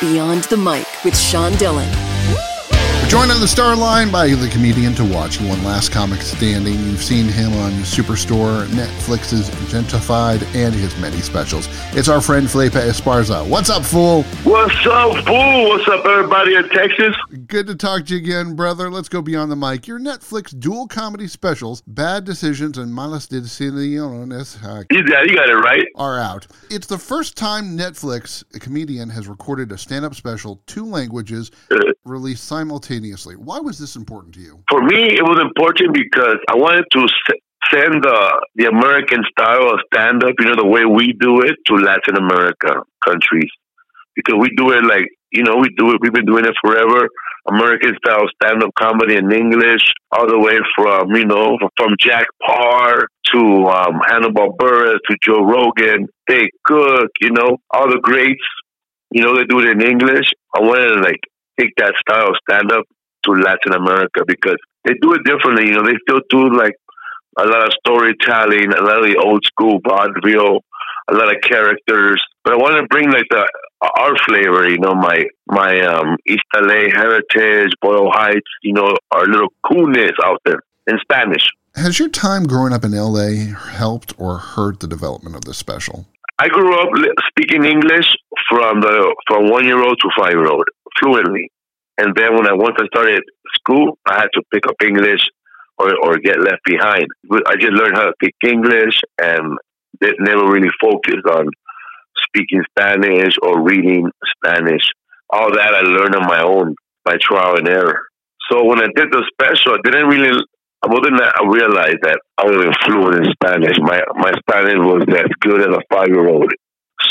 Beyond the Mic with Sean Dillon. We're joined on the star line by the comedian to watch. He won Last Comic Standing. You've seen him on Superstore, Netflix's Gentefied, and his many specials. It's our friend Felipe Esparza. What's up, fool? What's up, fool? What's up, everybody in Texas? Good to talk to you again, brother. Let's go beyond the mic. Your Netflix dual comedy specials, Bad Decisions and Malas Decisiones, uh, You got, you got it right. are out. It's the first time Netflix, a comedian, has recorded a stand up special, two languages, released simultaneously. Why was this important to you? For me, it was important because I wanted to send the, the American style of stand up, you know, the way we do it, to Latin America countries. Because we do it like, you know, we do it, we've been doing it forever. American style stand up comedy in English, all the way from, you know, from Jack Paar to um, Hannibal Buress to Joe Rogan, Dane Cook, you know, all the greats, you know, they do it in English. I wanted to like take that style of stand up to Latin America because they do it differently. You know, they still do like a lot of storytelling, a lot of the old school vaudeville, a lot of characters. But I want to bring like the our flavor, you know, my my um East LA heritage, Boyle Heights, you know, our little coolness out there in Spanish. Has your time growing up in LA helped or hurt the development of this special? I grew up speaking English from the from one year old to five year old fluently, and then when I once I started school, I had to pick up English or or get left behind. I just learned how to speak English and never really focused on speaking Spanish or reading Spanish. All that I learned on my own by trial and error. So when I did the special, I didn't really. I wasn't. I realized that I wasn't fluent in Spanish. My my Spanish was as good as a five year old.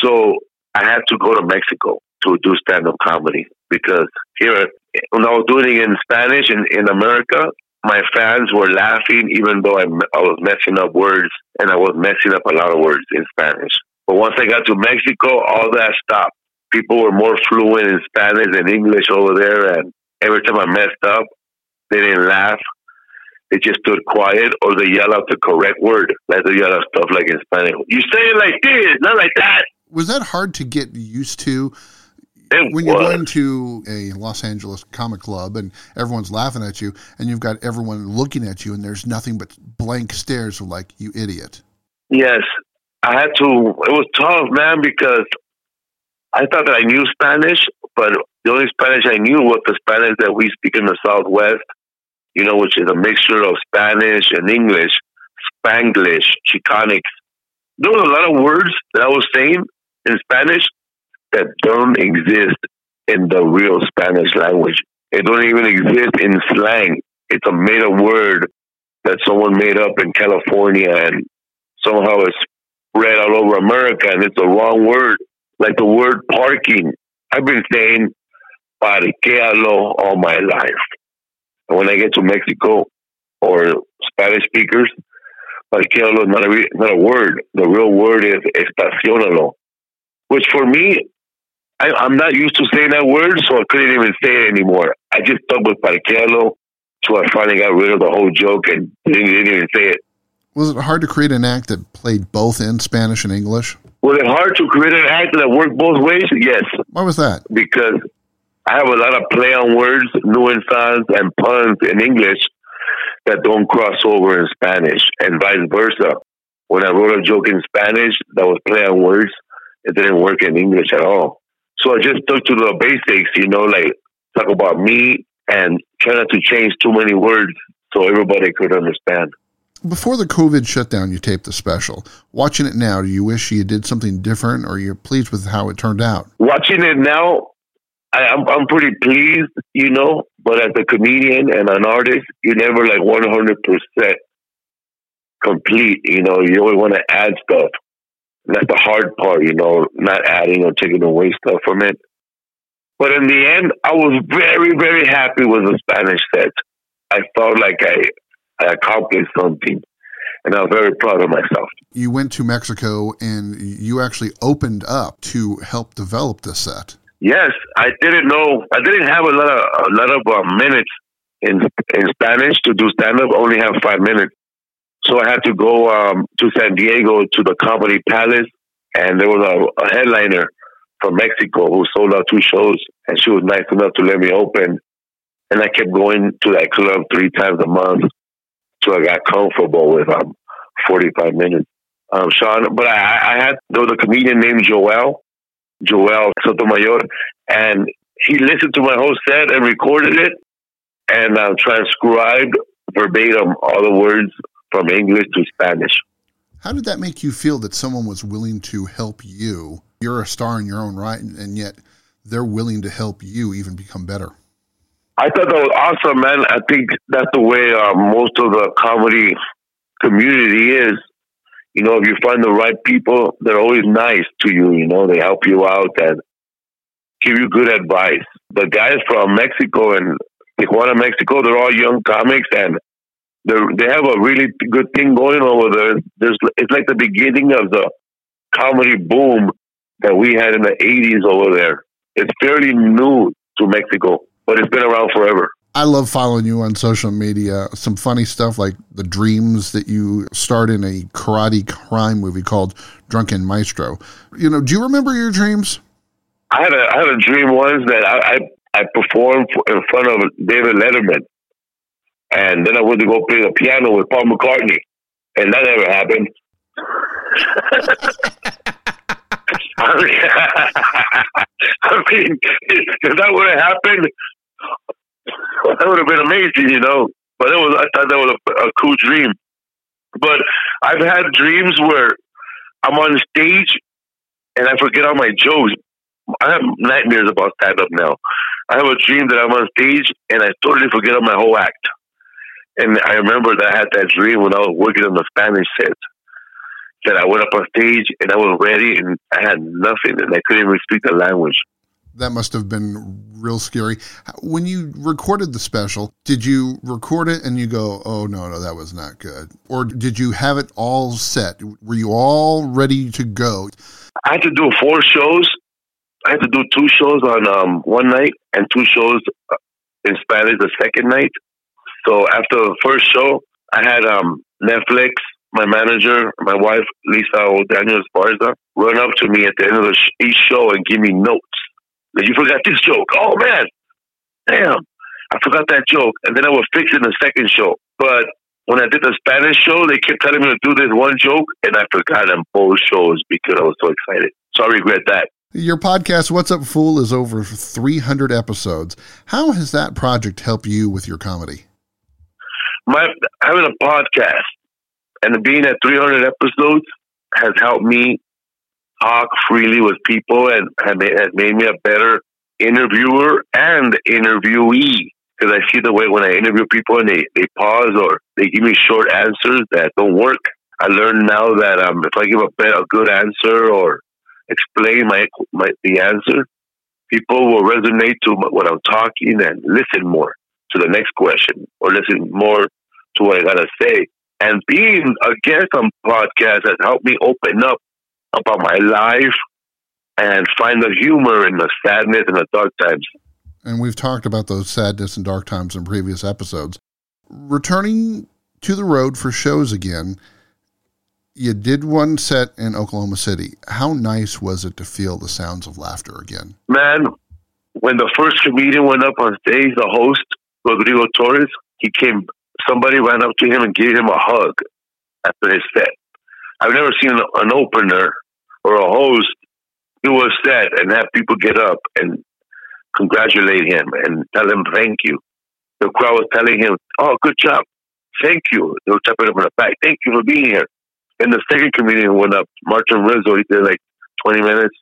So I had to go to Mexico to do stand up comedy because here when I was doing it in Spanish in, in America, my fans were laughing even though I, I was messing up words and I was messing up a lot of words in Spanish. But once I got to Mexico, all that stopped. People were more fluent in Spanish than English over there, and every time I messed up, they didn't laugh. They just stood quiet or they yell out the correct word. Like they yell out stuff like in Spanish. You say it like this, not like that. Was that hard to get used to It when you're going to a Los Angeles comic club and everyone's laughing at you and you've got everyone looking at you and there's nothing but blank stares of like, you idiot? Yes, I had to. It was tough, man, because I thought that I knew Spanish, but the only Spanish I knew was the Spanish that we speak in the Southwest. You know, which is a mixture of Spanish and English, Spanglish, Chicanics. There was a lot of words that I was saying in Spanish that don't exist in the real Spanish language. It don't even exist in slang. It's a made up word that someone made up in California and somehow it's spread all over America and it's the wrong word. Like the word parking. I've been saying parquealo all my life. And when I get to Mexico or Spanish speakers, parquealo is not a, not a word. The real word is estacionalo, which for me, I, I'm not used to saying that word, so I couldn't even say it anymore. I just stuck with parquealo so I finally got rid of the whole joke and didn't, didn't even say it. Was it hard to create an act that played both in Spanish and English? Was it hard to create an act that worked both ways? Yes, Why was that? because I have a lot of play on words, nuances, and puns in English that don't cross over in Spanish, and vice versa. When I wrote a joke in Spanish that was play on words, it didn't work in English at all. So I just stuck to the basics, you know, like talk about me and try not to change too many words so everybody could understand. Before the COVID shutdown, you taped the special. Watching it now, do you wish you did something different or you're pleased with how it turned out? watching it now, I, I'm I'm pretty pleased, you know. But as a comedian and an artist, you're never like 100 percent complete. You know, you always want to add stuff. That's the hard part, you know, not adding or taking away stuff from it. But in the end, I was very, very happy with the Spanish set. I felt like I, I accomplished something, and I was very proud of myself. You went to Mexico and you actually opened up to help develop the set. Yes, I didn't know. I didn't have a lot of a lot of uh, minutes in in Spanish to do stand up. Only have five minutes, so I had to go um, to San Diego to the Comedy Palace, and there was a, a headliner from Mexico who sold out two shows, and she was nice enough to let me open. And I kept going to that club three times a month till I got comfortable with um 45 minutes. Um, Sean, but I, I had there was a comedian named Joel, Joel Sotomayor, and he listened to my whole set and recorded it and uh, transcribed verbatim all the words from English to Spanish. How did that make you feel that someone was willing to help you? You're a star in your own right, and yet they're willing to help you even become better. I thought that was awesome, man. I think that's the way uh, most of the comedy community is. You know, if you find the right people, they're always nice to you. You know, they help you out and give you good advice. The guys from Mexico and Tijuana, Mexico, they're all young comics and they have a really good thing going over there. There's it's like the beginning of the comedy boom that we had in the '80s over there. It's fairly new to Mexico, but it's been around forever. I love following you on social media. Some funny stuff like the dreams that you start in a karate crime movie called Drunken Maestro. You know, do you remember your dreams? I had a I had a dream once that I I, I performed in front of David Letterman, and then I went to go play the piano with Paul McCartney, and that never happened. I mean, I mean, if that would have happened, that would have been amazing, you know. But it was I thought that was a, a cool dream. But I've had dreams where I'm on stage and I forget all my jokes. I have nightmares about stand up now. I have a dream that I'm on stage and I totally forget my whole act. And I remember that I had that dream when I was working on the Spanish set. That I went up on stage and I was ready and I had nothing and I couldn't even speak the language. That must have been real scary. When you recorded the special, did you record it and you go, oh, no, no, that was not good? Or did you have it all set? Were you all ready to go? I had to do four shows. I had to do two shows on um, one night and two shows uh, in Spanish the second night. So after the first show, I had um, Netflix, my manager, my wife, Lisa O'Daniel Esparza, run up to me at the end of sh- each show and give me notes. You forgot this joke. Oh, man. Damn. I forgot that joke. And then I would fix it in the second show. But when I did the Spanish show, they kept telling me to do this one joke, and I forgot on both shows because I was so excited. So I regret that. Your podcast, What's Up Fool, is over 300 episodes. How has that project helped you with your comedy? My having a podcast and being at 300 episodes has helped me talk freely with people and has made me a better interviewer and interviewee. Because I see the way when I interview people and they, they pause or they give me short answers that don't work. I learned now that um, if I give a, a good answer or explain my, my the answer, people will resonate to what I'm talking and listen more to the next question or listen more to what I gotta say. And being a guest on podcast has helped me open up about my life and find the humor in the sadness and the dark times. And we've talked about those sadness and dark times in previous episodes. Returning to the road for shows again, you did one set in Oklahoma City. How nice was it to feel the sounds of laughter again? Man, when the first comedian went up on stage, the host, Rodrigo Torres, he came, somebody ran up to him and gave him a hug after his set. I've never seen an opener or a host do a set and have people get up and congratulate him and tell him thank you. The crowd was telling him, "Oh, good job, thank you." They were tapping him on the back, "Thank you for being here." And the second comedian went up, Martin Rizzo. He did like twenty minutes.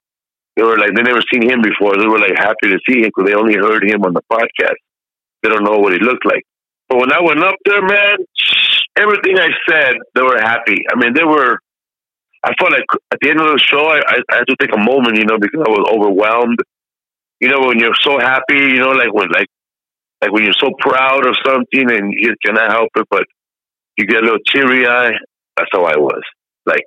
They were like they never seen him before. They were like happy to see him because they only heard him on the podcast. They don't know what he looked like. But when I went up there, man, everything I said, they were happy. I mean, they were I felt like at the end of the show, I, I, had to take a moment, you know, because I was overwhelmed. You know, when you're so happy, you know, like when like like when you're so proud of something and you cannot help it, but you get a little teary eye. That's how I was. Like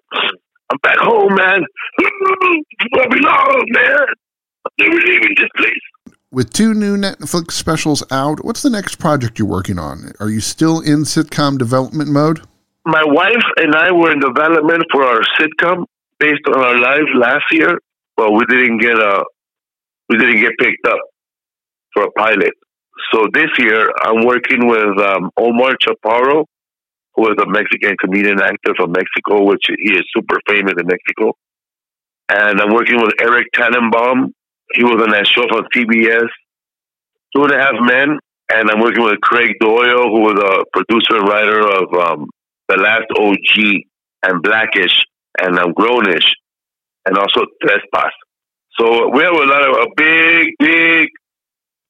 I'm back home, man. I belong, man. I'm never leaving this place. With two new Netflix specials out, what's the next project you're working on? Are you still in sitcom development mode? My wife and I were in development for our sitcom based on our lives last year, but we didn't get a we didn't get picked up for a pilot. So this year, I'm working with um, Omar Chaparro, who is a Mexican comedian actor from Mexico, which he is super famous in Mexico. And I'm working with Eric Tannenbaum. He was on that show on CBS, Two and a Half Men. And I'm working with Craig Doyle, who was a producer and writer of um, The Last OG and Blackish and um, Grownish, and also Trespass. So we have a lot of a big, big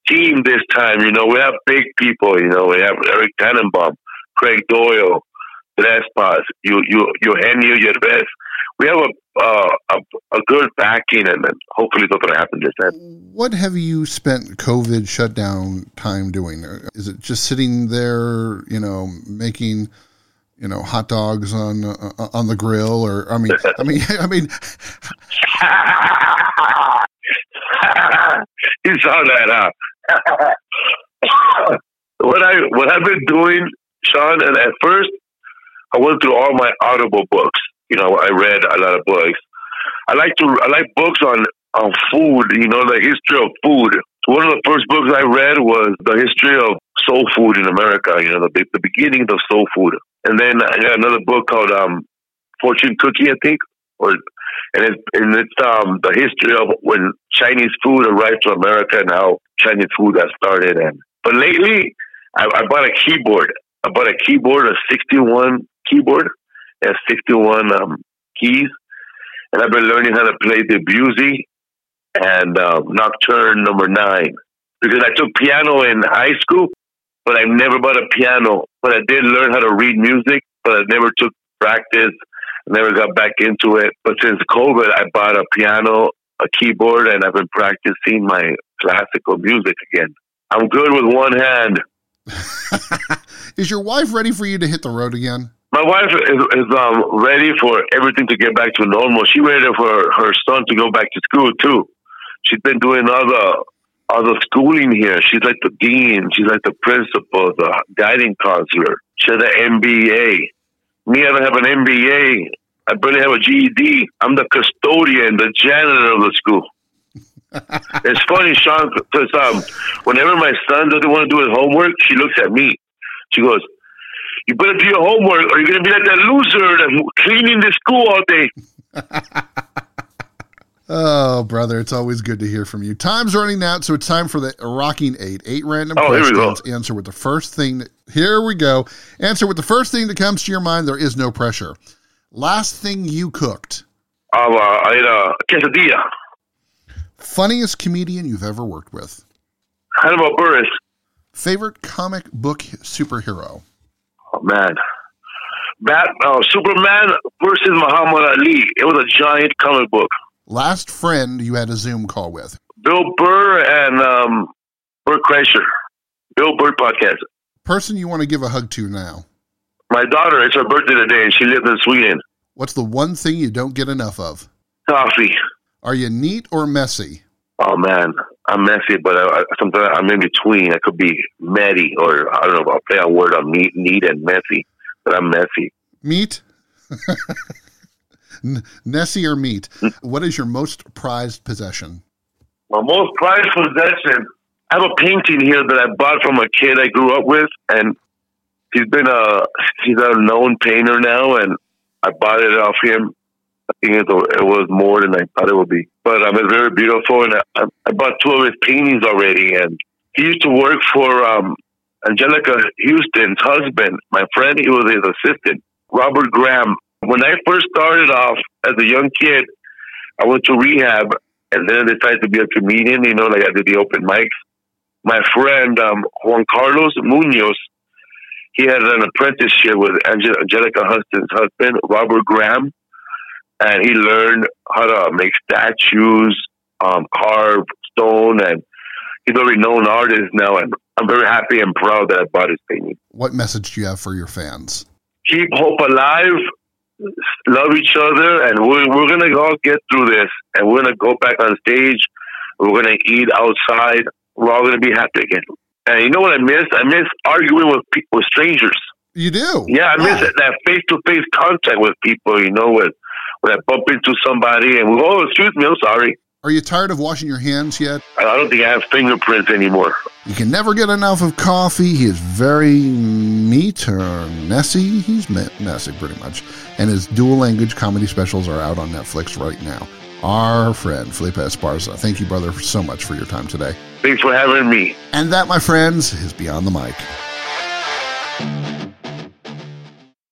team this time. You know, we have big people. You know, we have Eric Tannenbaum, Craig Doyle, Trespass, you, you, Eugenio Derbez. We have a, uh, a a good backing, and hopefully it's going to happen this time. What have you spent COVID shutdown time doing? Is it just sitting there, you know, making you know hot dogs on uh, on the grill or i mean i mean i mean you saw that huh? What i what i've been doing sean and at first i went through all my audible books. You know i read a lot of books. I like to i like books on on food you know the history of food one of the first books i read was the history of soul food in america you know the, the beginning of soul food and then I got another book called um, Fortune Cookie, I think, or and it's and it's um, the history of when Chinese food arrived to America and how Chinese food got started. And but lately, I, I bought a keyboard. I bought a keyboard, a sixty-one keyboard, has sixty-one um, keys, and I've been learning how to play the Debussy and um, Nocturne Number Nine because I took piano in high school but I never bought a piano. But I did learn how to read music, but I never took practice. Never got back into it. But since COVID, I bought a piano, a keyboard, and I've been practicing my classical music again. I'm good with one hand. is your wife ready for you to hit the road again? My wife is, is um, ready for everything to get back to normal. She's ready for her son to go back to school too. She's been doing the all schooling here. She's like the dean. She's like the principal, the guiding counselor. She has an MBA. Me, I don't have an MBA. I barely have a GED. I'm the custodian, the janitor of the school. it's funny, Sean, because um, whenever my son doesn't want to do his homework, she looks at me. She goes, "You better do your homework, or you're gonna be like that loser that's cleaning the school all day." Oh, brother, it's always good to hear from you. Time's running out, so it's time for the rocking eight. Eight random oh, questions. Answer with the first thing. That, here we go. Answer with the first thing that comes to your mind. There is no pressure. Last thing you cooked. Uh, I ate a quesadilla. Funniest comedian you've ever worked with. Hannibal Buress. Favorite comic book superhero. Oh man, Bat uh, Superman versus Muhammad Ali. It was a giant comic book last friend you had a Zoom call with? Bill Burr and um, Bert Kreischer. Bill Burr podcast. Person you want to give a hug to now? My daughter. It's her birthday today, and she lives in Sweden. What's the one thing you don't get enough of? Coffee. Are you neat or messy? Oh man, I'm messy, but I, I, sometimes I'm in between. I could be metty, or I don't know. I'll play a word on neat, neat and messy, but I'm messy. Meat. Nessie or meat? what is your most prized possession? My most prized possession. I have a painting here that I bought from a kid I grew up with, and he's been a he's a known painter now, and I bought it off him. I think it was more than I thought it would be, but um, it's very beautiful, and I, I bought two of his paintings already. And he used to work for um, Anjelica Huston's husband, my friend. He was his assistant, Robert Graham. When I first started off as a young kid, I went to rehab and then I decided to be a comedian, you know, like I did the open mics. My friend, um, Juan Carlos Munoz, he had an apprenticeship with Anjelica Huston's husband, Robert Graham, and he learned how to make statues, um, carve stone, and he's a renowned artist now. And I'm very happy and proud that I bought his painting. What message do you have for your fans? Keep hope alive love each other, and we're, we're to all get through this, and we're to go back on stage. We're to eat outside. We're all to be happy again. And you know what I miss? I miss arguing with people, with strangers. You do? Yeah, I miss that face to face contact with people. You know, when when I bump into somebody and we go, oh, excuse me, I'm sorry. Are you tired of washing your hands yet? I don't think I have fingerprints anymore. You can never get enough of coffee. He is very meat or messy. He's messy pretty much. And his dual language comedy specials are out on Netflix right now. Our friend Felipe Esparza. Thank you, brother, so much for your time today. Thanks for having me. And that, my friends, is Beyond the Mic.